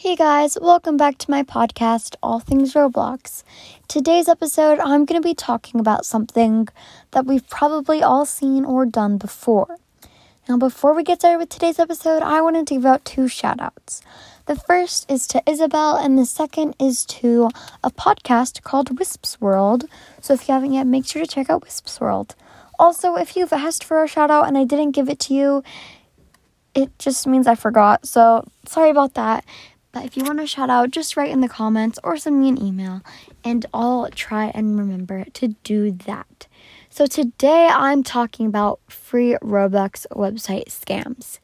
Hey guys, welcome back to my podcast, All Things Roblox. Today's episode, I'm going to be talking about something that we've probably all seen or done before. Now, before we get started with today's episode, I wanted to give out two shout outs. The first is to Isabel, and the second is to a podcast called Wisps World. So if you haven't yet, make sure to check out Wisps World. Also, if you've asked for a shout out and I didn't give it to you, it just means I forgot. So sorry about that. But if you want to shout out, just write in the comments or send me an email, and I'll try and remember to do that. So today I'm talking about free Robux website scams.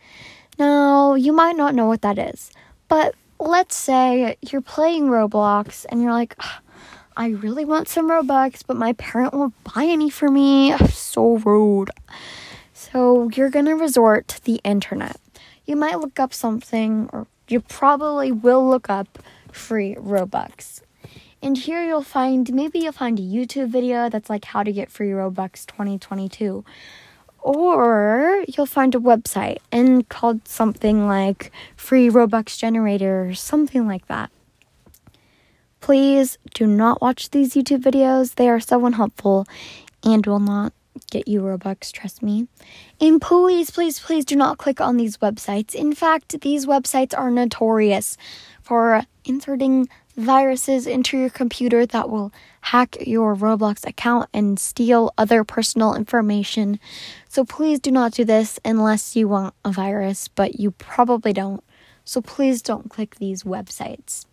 Now, you might not know what that is, but let's say you're playing Roblox and you're like, ah, I really want some Robux, but my parent won't buy any for me. So rude. So you're going to resort to the internet. You might look up something or you probably will look up free Robux. And here you'll find maybe you'll find a YouTube video that's like how to get free Robux 2022. Or you'll find a website and called something like free Robux generator or something like that. Please do not watch these YouTube videos. They are so unhelpful and will not get you Robux, trust me. And please, please, please do not click on these websites. In fact, these websites are notorious for inserting viruses into your computer that will hack your Roblox account and steal other personal information. So please do not do this unless you want a virus, but you probably don't. So please don't click these websites.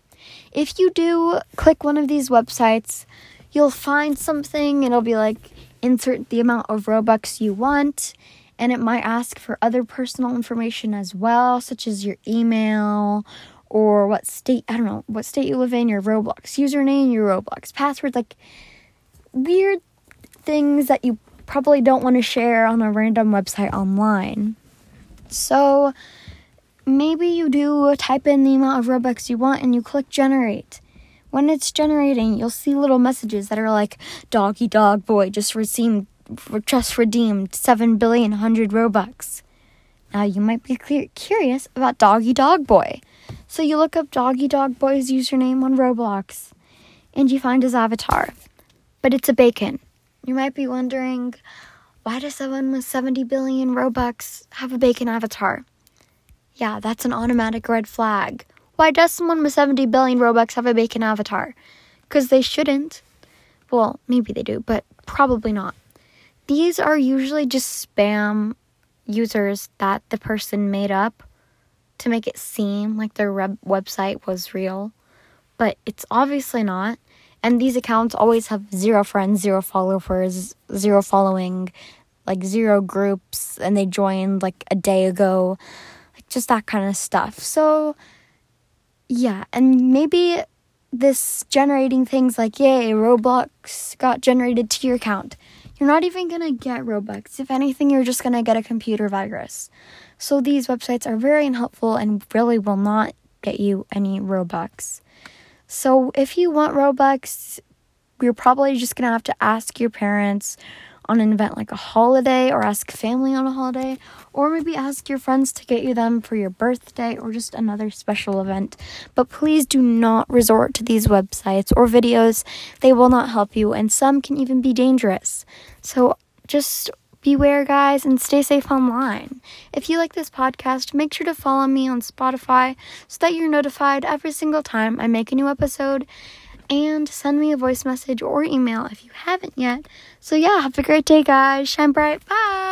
If you do click one of these websites, you'll find something, it'll be like, insert the amount of Robux you want, and it might ask for other personal information as well, such as your email or what state, I don't know, what state you live in, your Roblox username, your Roblox password, like weird things that you probably don't want to share on a random website online. So maybe you do type in the amount of Robux you want and you click generate. When it's generating, you'll see little messages that are like, Doggy Dog Boy just received, just redeemed 7 billion hundred Robux. Now you might be curious about Doggy Dog Boy. So you look up Doggy Dog Boy's username on Roblox and you find his avatar. But it's a bacon. You might be wondering, why does someone with 70 billion Robux have a bacon avatar? Yeah, that's an automatic red flag. Why does someone with 70 billion Robux have a bacon avatar? Because they shouldn't. Well, maybe they do, but probably not. These are usually just spam users that the person made up to make it seem like their web- website was real, but it's obviously not. And these accounts always have zero friends, zero followers, zero following, like zero groups, and they joined like a day ago, like just that kind of stuff. So, yeah, and maybe this generating things like, yay, Robux got generated to your account. You're not even gonna get Robux. If anything, you're just gonna get a computer virus. So these websites are very unhelpful and really will not get you any Robux. So if you want Robux, you're probably just gonna have to ask your parents on an event like a holiday or ask family on a holiday or maybe ask your friends to get you them for your birthday or just another special event. But please do not resort to these websites or videos. They will not help you and some can even be dangerous. So just beware, guys, and stay safe online. If you like this podcast, make sure to follow me on Spotify so that you're notified every single time I make a new episode and send me a voice message or email if you haven't yet. So, yeah, have a great day, guys. Shine bright. Bye.